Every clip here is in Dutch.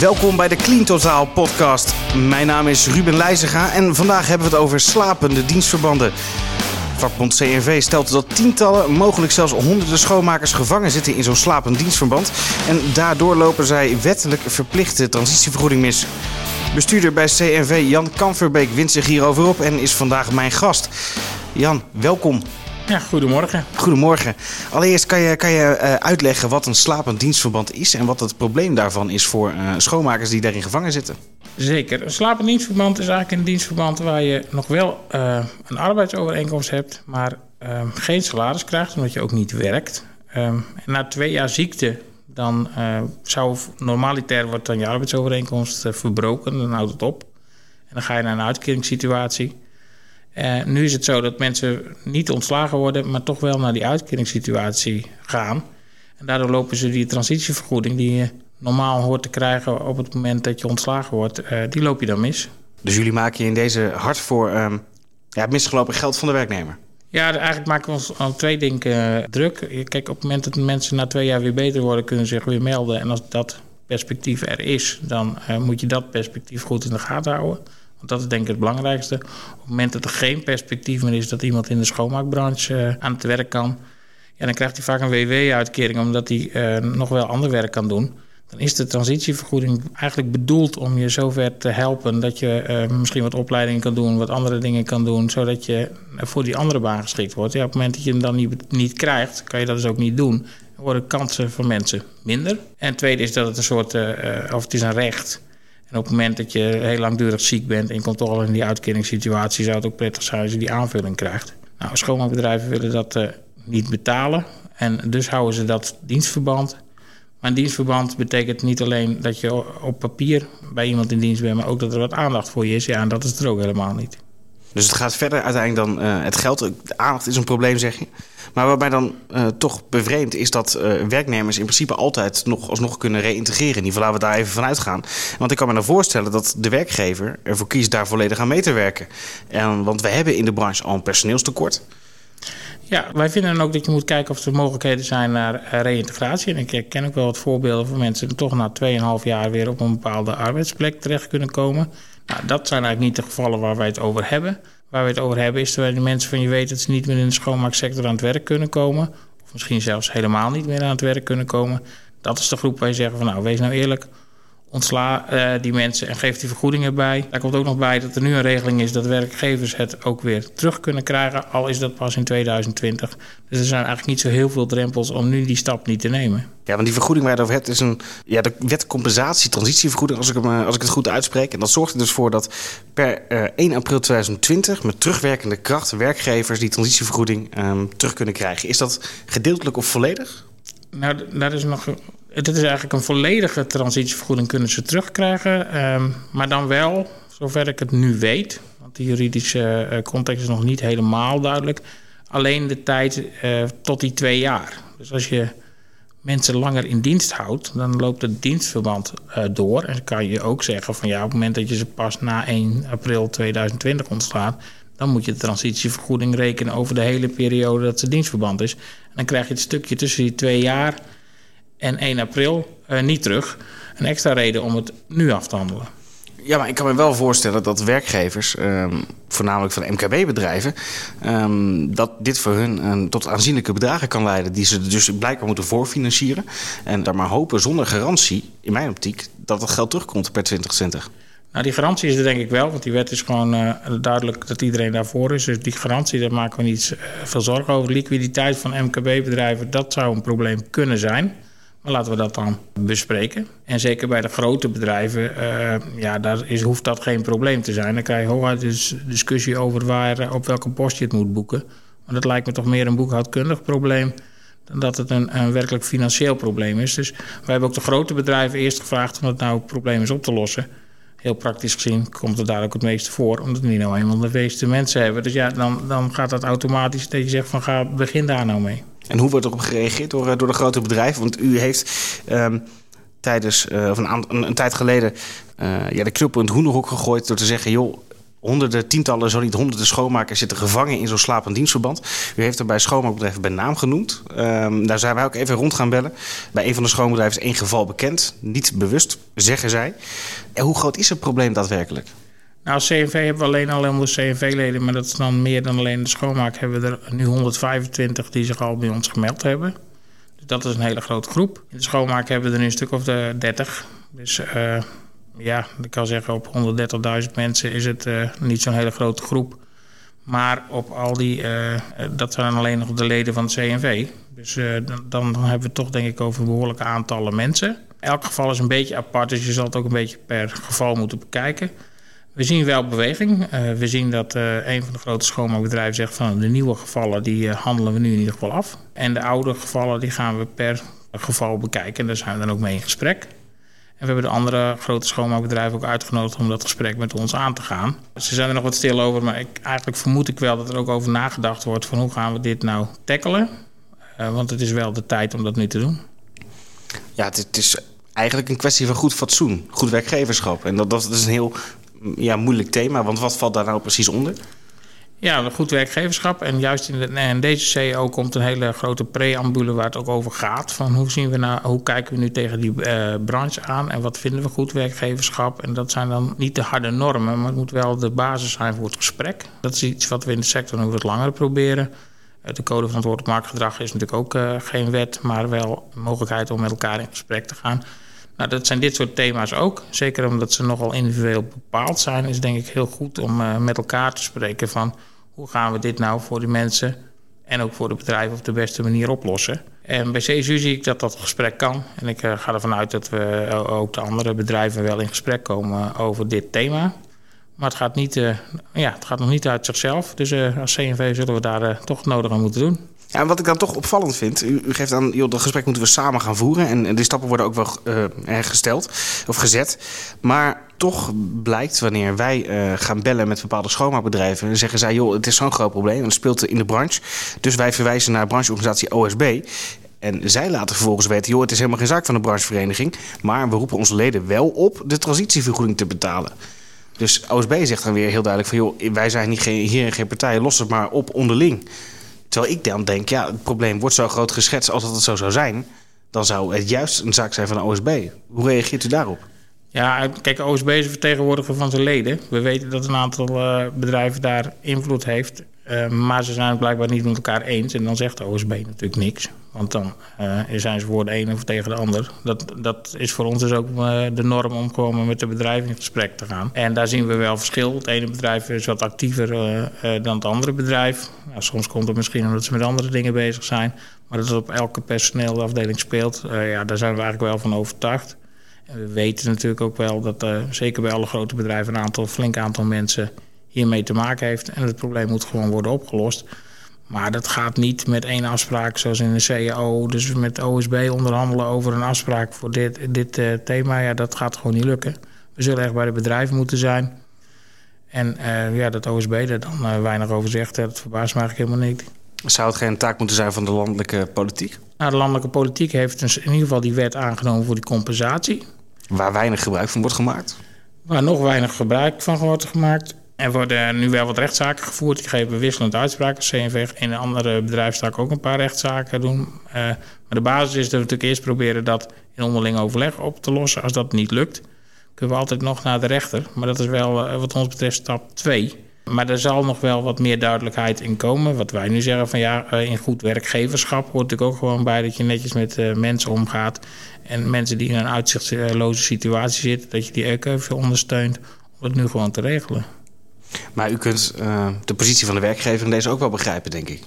Welkom bij de Clean Totaal podcast. Mijn naam is Ruben Leijzega en vandaag hebben we het over slapende dienstverbanden. Vakbond CNV stelt dat tientallen, mogelijk zelfs honderden schoonmakers gevangen zitten in zo'n slapend dienstverband. En daardoor lopen zij wettelijk verplichte transitievergoeding mis. Bestuurder bij CNV Jan Kamverbeek wint zich hierover op en is vandaag mijn gast. Jan, welkom. Ja, goedemorgen. Goedemorgen. Allereerst kan je, kan je uh, uitleggen wat een slapend dienstverband is en wat het probleem daarvan is voor uh, schoonmakers die daarin gevangen zitten. Zeker. Een slapend dienstverband is eigenlijk een dienstverband waar je nog wel uh, een arbeidsovereenkomst hebt, maar ehm, geen salaris krijgt omdat je ook niet werkt. Um, en na twee jaar ziekte dan zou normaliter wordt dan je arbeidsovereenkomst verbroken, dan houdt het op. En dan ga je naar een uitkeringssituatie. Uh, nu is het zo dat mensen niet ontslagen worden, maar toch wel naar die uitkeringssituatie gaan. En daardoor lopen ze die transitievergoeding die je normaal hoort te krijgen op het moment dat je ontslagen wordt, uh, die loop je dan mis. Dus jullie maken je in deze hard voor um, ja, misgelopen geld van de werknemer? Ja, eigenlijk maken we ons aan twee dingen uh, druk. Kijk, op het moment dat mensen na twee jaar weer beter worden, kunnen ze zich weer melden. En als dat perspectief er is, dan moet je dat perspectief goed in de gaten houden. Want dat is denk ik het belangrijkste. Op het moment dat er geen perspectief meer is dat iemand in de schoonmaakbranche uh, aan het werk kan, ja, dan krijgt hij vaak een WW-uitkering omdat hij uh, nog wel ander werk kan doen. Dan is de transitievergoeding eigenlijk bedoeld om je zover te helpen dat je uh, misschien wat opleidingen kan doen, wat andere dingen kan doen, zodat je voor die andere baan geschikt wordt. Ja, op het moment dat je hem dan niet, niet krijgt, kan je dat dus ook niet doen. Dan worden kansen van mensen minder. En tweede is dat het een soort, of het is een recht en op het moment dat je heel langdurig ziek bent toch al in die uitkeringssituatie, zou het ook prettig zijn als je die aanvulling krijgt. Nou, schoonmaakbedrijven willen dat uh, niet betalen en dus houden ze dat dienstverband. Maar dienstverband betekent niet alleen dat je op papier bij iemand in dienst bent, maar ook dat er wat aandacht voor je is. Ja, en dat is er ook helemaal niet. Dus het gaat verder uiteindelijk dan uh, het geld. De aandacht is een probleem, zeg je. Maar wat mij dan uh, toch bevreemdt is dat uh, werknemers in principe altijd nog alsnog kunnen reïntegreren. In ieder geval laten we daar even van uitgaan. Want ik kan me dan voorstellen dat de werkgever ervoor kiest daar volledig aan mee te werken. En, want we hebben in de branche al een personeelstekort. Ja, wij vinden dan ook dat je moet kijken of er mogelijkheden zijn naar reïntegratie. En ik ken ook wel wat voorbeelden van mensen die toch na 2,5 jaar weer op een bepaalde arbeidsplek terecht kunnen komen. Nou, dat zijn eigenlijk niet de gevallen waar wij het over hebben. Waar we het over hebben is dat de mensen van je weten dat ze niet meer in de schoonmaaksector aan het werk kunnen komen. Of misschien zelfs helemaal niet meer aan het werk kunnen komen. Dat is de groep waar je zegt van nou wees nou eerlijk. Ontsla uh, die mensen en geef die vergoedingen bij. Daar komt ook nog bij dat er nu een regeling is dat werkgevers het ook weer terug kunnen krijgen. Al is dat pas in 2020. Dus er zijn eigenlijk niet zo heel veel drempels om nu die stap niet te nemen. Ja, want die vergoeding waar je het over hebt is een ja, de wet compensatie transitievergoeding, als ik, hem, als ik het goed uitspreek. En dat zorgt er dus voor dat per uh, 1 april 2020 met terugwerkende kracht werkgevers die transitievergoeding um, terug kunnen krijgen. Is dat gedeeltelijk of volledig? Nou, daar is nog het is eigenlijk een volledige transitievergoeding kunnen ze terugkrijgen. Um, maar dan wel, zover ik het nu weet... want de juridische uh, context is nog niet helemaal duidelijk... alleen de tijd uh, tot die twee jaar. Dus als je mensen langer in dienst houdt... dan loopt het dienstverband uh, door. En dan kan je ook zeggen van ja... op het moment dat je ze pas na 1 april 2020 ontslaat... dan moet je de transitievergoeding rekenen over de hele periode dat ze dienstverband is. En dan krijg je het stukje tussen die twee jaar en 1 april uh, niet terug. Een extra reden om het nu af te handelen. Ja, maar ik kan me wel voorstellen dat werkgevers, um, voornamelijk van MKB-bedrijven, um, dat dit voor hun tot aanzienlijke bedragen kan leiden, die ze dus blijkbaar moeten voorfinancieren. En daar maar hopen zonder garantie, in mijn optiek, dat het geld terugkomt per 2020. Nou, die garantie is er denk ik wel, want die wet is gewoon uh, duidelijk dat iedereen daarvoor is. Dus die garantie, daar maken we niet uh, veel zorgen over. Liquiditeit van MKB-bedrijven, dat zou een probleem kunnen zijn. Maar laten we dat dan bespreken. En zeker bij de grote bedrijven, uh, ja, daar is, hoeft dat geen probleem te zijn. Dan krijg je hooguit dus discussie over waar, op welke post je het moet boeken. Maar dat lijkt me toch meer een boekhoudkundig probleem dan dat het een, een werkelijk financieel probleem is. Dus wij hebben ook de grote bedrijven eerst gevraagd om het nou probleem is op te lossen. Heel praktisch gezien komt het daar ook het meeste voor, omdat we niet nou eenmaal de meeste mensen hebben. Dus ja, dan, dan gaat dat automatisch dat je zegt van ga begin daar nou mee. En hoe wordt erop gereageerd door, door de grote bedrijven? Want u heeft um, tijdens, uh, of een, een, een, tijd geleden uh, ja, de knuppel in het hoenderhok gegooid door te zeggen: joh, honderden, tientallen, zo niet honderden schoonmakers zitten gevangen in zo'n slapend dienstverband. U heeft er bij schoonmaakbedrijven bij naam genoemd. Um, daar zijn wij ook even rond gaan bellen. Bij een van de schoonbedrijven is één geval bekend. Niet bewust, zeggen zij. En hoe groot is het probleem daadwerkelijk? Nou, CNV hebben we alleen al 100 CNV-leden, maar dat is dan meer dan alleen de schoonmaak. Hebben we er nu 125 die zich al bij ons gemeld hebben. Dus dat is een hele grote groep. In de schoonmaak hebben we er nu een stuk of de 30. Dus uh, ja, ik kan zeggen op 130.000 mensen is het uh, niet zo'n hele grote groep. Maar op al die, uh, dat zijn alleen nog de leden van het CNV. Dus dan, dan, hebben we toch denk ik over behoorlijke aantallen mensen. Elk geval is een beetje apart, dus je zal het ook een beetje per geval moeten bekijken. We zien wel beweging. We zien dat een van de grote schoonmaakbedrijven zegt van de nieuwe gevallen die handelen we nu in ieder geval af. En de oude gevallen die gaan we per geval bekijken. En daar zijn we dan ook mee in gesprek. En we hebben de andere grote schoonmaakbedrijven ook uitgenodigd om dat gesprek met ons aan te gaan. Ze zijn er nog wat stil over, maar ik, eigenlijk vermoed ik wel dat er ook over nagedacht wordt van hoe gaan we dit nou tackelen. want het is wel de tijd om dat nu te doen. Ja, het, is eigenlijk een kwestie van goed fatsoen, goed werkgeverschap. En dat, dat is een heel ja, moeilijk thema, want wat valt daar nou precies onder? Ja, goed werkgeverschap. En juist in, de, in deze CEO komt een hele grote preambule waar het ook over gaat. Van hoe, zien we nou, hoe kijken we nu tegen die uh, branche aan en wat vinden we goed werkgeverschap? En dat zijn dan niet de harde normen, maar het moet wel de basis zijn voor het gesprek. Dat is iets wat we in de sector nog wat langer proberen. Eh, de code van verantwoordelijk marktgedrag is natuurlijk ook uh, geen wet, maar wel een mogelijkheid om met elkaar in gesprek te gaan. Nou, dat zijn dit soort thema's ook. Zeker omdat ze nogal individueel bepaald zijn, is denk ik heel goed om uh, met elkaar te spreken van hoe gaan we dit nou voor die mensen en ook voor de bedrijven op de beste manier oplossen. En bij CSU zie ik dat dat gesprek kan. En ik uh, ga ervan uit dat we ook de andere bedrijven wel in gesprek komen over dit thema. Maar het gaat, niet, ja, het gaat nog niet uit zichzelf. Dus als CNV zullen we daar toch nodig aan moeten doen. Ja, en wat ik dan toch opvallend vind, u, geeft aan, joh, dat gesprek moeten we samen gaan voeren. En, en die stappen worden ook wel uh, gesteld of gezet. Maar toch blijkt wanneer wij uh, gaan bellen met bepaalde schoonmaakbedrijven, dan zeggen zij, joh, het is zo'n groot probleem en het speelt in de branche. Dus wij verwijzen naar brancheorganisatie OSB. En zij laten vervolgens weten, joh, het is helemaal geen zaak van de branchevereniging. Maar we roepen onze leden wel op de transitievergoeding te betalen. Dus OSB zegt dan weer heel duidelijk van, joh, wij zijn niet, hier geen partij, los het maar op onderling. Terwijl ik dan denk, ja, het probleem wordt zo groot geschetst als dat het zo zou zijn. Dan zou het juist een zaak zijn van de OSB. Hoe reageert u daarop? Ja, kijk, OSB is vertegenwoordiger van zijn leden. We weten dat een aantal uh, bedrijven daar invloed heeft. Uh, maar ze zijn het blijkbaar niet met elkaar eens. En dan zegt de OSB natuurlijk niks. Want dan uh, zijn ze voor de ene of tegen de ander. Dat, dat is voor ons dus ook de norm om gewoon met de bedrijven in gesprek te gaan. En daar zien we wel verschil. Het ene bedrijf is wat actiever dan het andere bedrijf. Nou, soms komt het misschien omdat ze met andere dingen bezig zijn. Maar dat het op elke personeelafdeling speelt, ja, daar zijn we eigenlijk wel van overtuigd. En we weten natuurlijk ook wel dat zeker bij alle grote bedrijven een aantal, flink aantal mensen hiermee te maken heeft. En het probleem moet gewoon worden opgelost. Maar dat gaat niet met één afspraak zoals in de CAO. Dus met OSB onderhandelen over een afspraak voor dit, dit uh, thema. Ja, dat gaat gewoon niet lukken. We zullen echt bij de bedrijven moeten zijn. En uh, ja, dat OSB er dan weinig over zegt, dat verbaast me eigenlijk helemaal niet. Zou het geen taak moeten zijn van de landelijke politiek? Nou, de landelijke politiek heeft in ieder geval die wet aangenomen voor die compensatie. Waar weinig gebruik van wordt gemaakt? Waar nog weinig gebruik van wordt gemaakt. Er worden nu wel wat rechtszaken gevoerd. Die geven wisselend uitspraken. CNV en andere bedrijfstaken ook een paar rechtszaken doen. Uh, maar de basis is dat we natuurlijk eerst proberen dat in onderling overleg op te lossen. Als dat niet lukt, kunnen we altijd nog naar de rechter. Maar dat is wel uh, wat ons betreft stap 2. Maar er zal nog wel wat meer duidelijkheid in komen. Wat wij nu zeggen van ja, uh, in goed werkgeverschap hoort natuurlijk ook gewoon bij dat je netjes met mensen omgaat. En mensen die in een uitzichtloze situatie zitten, dat je die ook even ondersteunt om het nu gewoon te regelen. Maar u kunt uh, de positie van de werkgever in deze ook wel begrijpen, denk ik.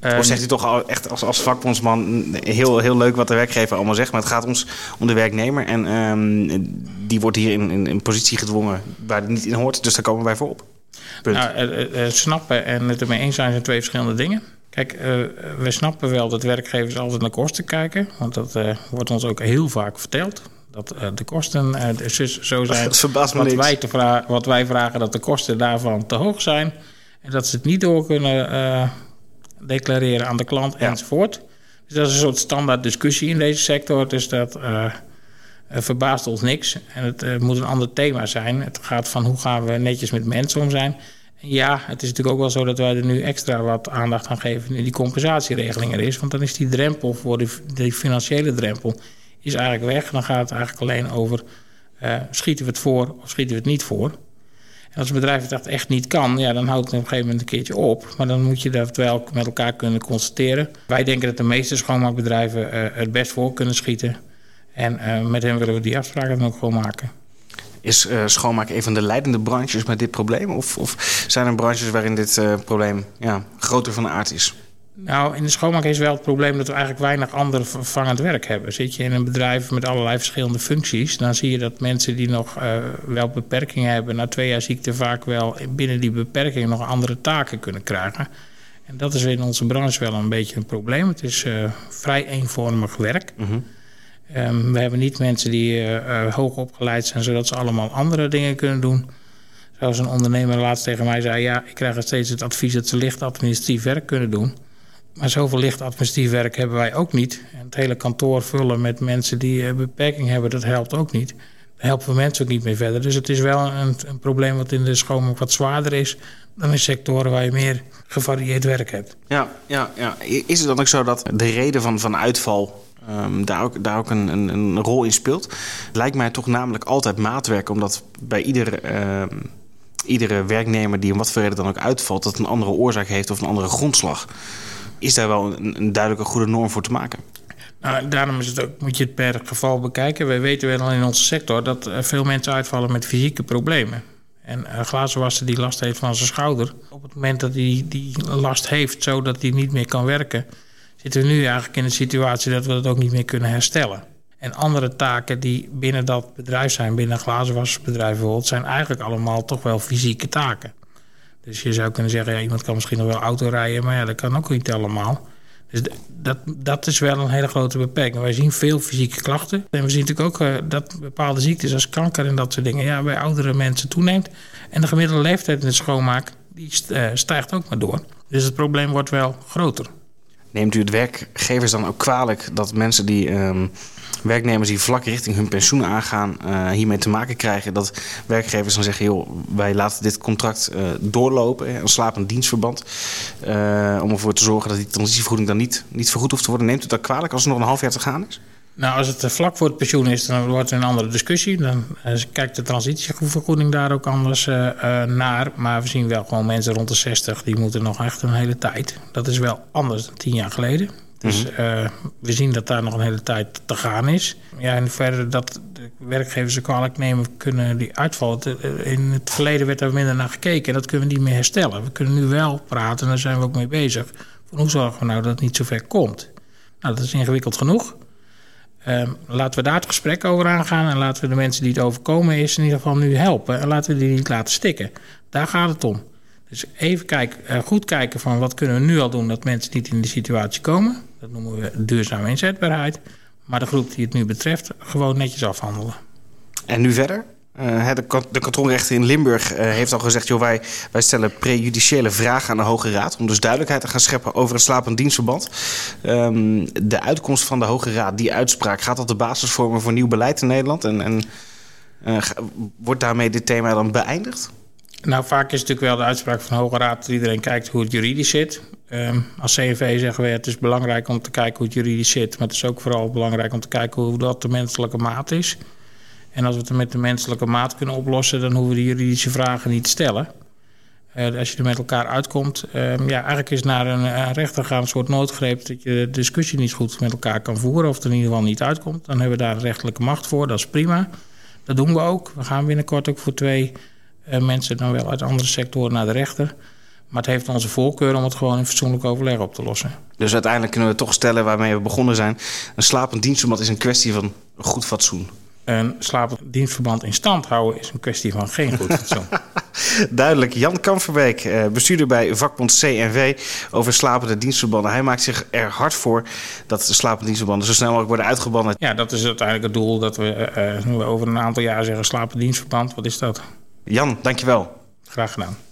Um, of zegt u toch al echt als, als vakbondsman heel, heel leuk wat de werkgever allemaal zegt, maar het gaat ons om de werknemer. En um, die wordt hier in, in een positie gedwongen waar het niet in hoort, dus daar komen wij voor op. Punt. Nou, uh, uh, snappen en het ermee eens zijn zijn twee verschillende dingen. Kijk, uh, we snappen wel dat werkgevers altijd naar kosten kijken. Want dat wordt ons ook heel vaak verteld. Dat uh, de kosten dus zo zijn. Dat wat, wij te vra wat wij vragen, dat de kosten daarvan te hoog zijn. En dat ze het niet door kunnen declareren aan de klant ja. enzovoort. Dus dat is een soort standaard discussie in deze sector. Dus dat verbaast ons niks. En het moet een ander thema zijn. Het gaat van hoe gaan we netjes met mensen om zijn. Ja, het is natuurlijk ook wel zo dat wij er nu extra wat aandacht aan geven nu die compensatieregeling er is. Want dan is die drempel voor die, die financiële drempel is eigenlijk weg. Dan gaat het eigenlijk alleen over uh, schieten we het voor of schieten we het niet voor. Als een bedrijf dat echt niet kan, ja, dan houdt het op een gegeven moment een keertje op. Maar dan moet je dat wel met elkaar kunnen constateren. Wij denken dat de meeste schoonmaakbedrijven uh, het best voor kunnen schieten. En uh, met hen willen we die afspraken dan ook gewoon maken. Is schoonmaak een van de leidende branches met dit probleem? Of, of zijn er branches waarin dit probleem ja, groter van aard is? Nou, in de schoonmaak is wel het probleem dat we eigenlijk weinig ander vervangend werk hebben. Zit je in een bedrijf met allerlei verschillende functies, dan zie je dat mensen die nog uh, wel beperkingen hebben, na twee jaar ziekte vaak wel binnen die beperking nog andere taken kunnen krijgen. En dat is in onze branche wel een beetje een probleem. Het is vrij eenvormig werk. Mm -hmm. Um, we hebben niet mensen die uh, hoog opgeleid zijn, zodat ze allemaal andere dingen kunnen doen. Zoals een ondernemer laatst tegen mij zei: Ja, ik krijg steeds het advies dat ze licht administratief werk kunnen doen. Maar zoveel licht administratief werk hebben wij ook niet. Het hele kantoor vullen met mensen die uh, beperking hebben, dat helpt ook niet. Daar helpen we mensen ook niet mee verder. Dus het is wel een, een probleem wat in de schoonmaak wat zwaarder is dan in sectoren waar je meer gevarieerd werk hebt. Ja, ja, ja. Is het dan ook zo dat de reden van, van uitval Um, daar ook, daar ook een, een, een, rol in speelt. Lijkt mij toch namelijk altijd maatwerk, omdat bij ieder, uh, iedere werknemer die om wat voor reden dan ook uitvalt, dat een andere oorzaak heeft of een andere grondslag. Is daar wel een, een duidelijke goede norm voor te maken? Nou, daarom is het ook, moet je het per geval bekijken. Wij weten wel in onze sector dat veel mensen uitvallen met fysieke problemen. En een glazenwasser die last heeft van zijn schouder. Op het moment dat hij die last heeft, zodat hij niet meer kan werken zitten we nu eigenlijk in de situatie dat we dat ook niet meer kunnen herstellen. En andere taken die binnen dat bedrijf zijn, binnen een glazenwassersbedrijf bijvoorbeeld, zijn eigenlijk allemaal toch wel fysieke taken. Dus je zou kunnen zeggen, ja, iemand kan misschien nog wel auto rijden, maar ja, dat kan ook niet allemaal. Dus dat, dat is wel een hele grote beperking. Wij zien veel fysieke klachten. En we zien natuurlijk ook uh, dat bepaalde ziektes als kanker en dat soort dingen ja, bij oudere mensen toeneemt. En de gemiddelde leeftijd in de schoonmaak die uh, stijgt ook maar door. Dus het probleem wordt wel groter. Neemt u het werkgevers dan ook kwalijk dat mensen die um, werknemers die vlak richting hun pensioen aangaan, uh, hiermee te maken krijgen? Dat werkgevers dan zeggen: joh, wij laten dit contract uh, doorlopen, een slapend dienstverband. Uh, om ervoor te zorgen dat die transitievergoeding dan niet, niet vergoed hoeft te worden. Neemt u dat kwalijk als er nog een half jaar te gaan is? Nou, als het vlak voor het pensioen is, dan wordt er een andere discussie. Dan kijkt de transitievergoeding daar ook anders naar. Maar we zien wel gewoon mensen rond de 60, die moeten nog echt een hele tijd. Dat is wel anders dan tien jaar geleden. Dus mm -hmm. we zien dat daar nog een hele tijd te gaan is. Ja, en verder dat de werkgevers ze kwalijk nemen kunnen die uitvallen. In het verleden werd er minder naar gekeken en dat kunnen we niet meer herstellen. We kunnen nu wel praten en daar zijn we ook mee bezig. Van hoe zorgen we nou dat het niet zo ver komt? Nou, dat is ingewikkeld genoeg. Um, laten we daar het gesprek over aangaan en laten we de mensen die het overkomen is in ieder geval nu helpen en laten we die niet laten stikken. Daar gaat het om. Dus even kijken, uh, goed kijken van wat kunnen we nu al doen dat mensen niet in die situatie komen. Dat noemen we duurzame inzetbaarheid. Maar de groep die het nu betreft gewoon netjes afhandelen. En nu verder? Uh, de, de kantonrechter in Limburg uh, heeft al gezegd... Joh, wij, wij stellen prejudiciële vragen aan de Hoge Raad... om dus duidelijkheid te gaan scheppen over het slapend dienstverband. Um, de uitkomst van de Hoge Raad, die uitspraak... gaat dat de basis vormen voor nieuw beleid in Nederland? En, en wordt daarmee dit thema dan beëindigd? Nou, vaak is natuurlijk wel de uitspraak van de Hoge Raad... dat iedereen kijkt hoe het juridisch zit. Um, als CNV zeggen we, het is belangrijk om te kijken hoe het juridisch zit... maar het is ook vooral belangrijk om te kijken hoe dat de menselijke maat is... En als we het met de menselijke maat kunnen oplossen, dan hoeven we de juridische vragen niet te stellen. Uh, als je er met elkaar uitkomt, uh, ja, eigenlijk is naar een, rechter gaan een soort noodgreep dat je de discussie niet goed met elkaar kan voeren, of er in ieder geval niet uitkomt. Dan hebben we daar rechtelijke macht voor, dat is prima. Dat doen we ook. We gaan binnenkort ook voor twee mensen dan wel uit andere sectoren naar de rechter. Maar het heeft onze voorkeur om het gewoon in fatsoenlijk overleg op te lossen. Dus uiteindelijk kunnen we toch stellen waarmee we begonnen zijn. Een slapend dienstverband is een kwestie van goed fatsoen. Een slapend dienstverband in stand houden is een kwestie van geen goed fatsoen. Duidelijk. Jan Kamverbeek, eh, bestuurder bij vakbond CNV over slapende dienstverbanden. Hij maakt zich er hard voor dat de slapende dienstverbanden zo snel mogelijk worden uitgebannen. Ja, dat is uiteindelijk het doel dat we uh, over een aantal jaar zeggen slapend dienstverband. Wat is dat? Jan, dankjewel. Graag gedaan.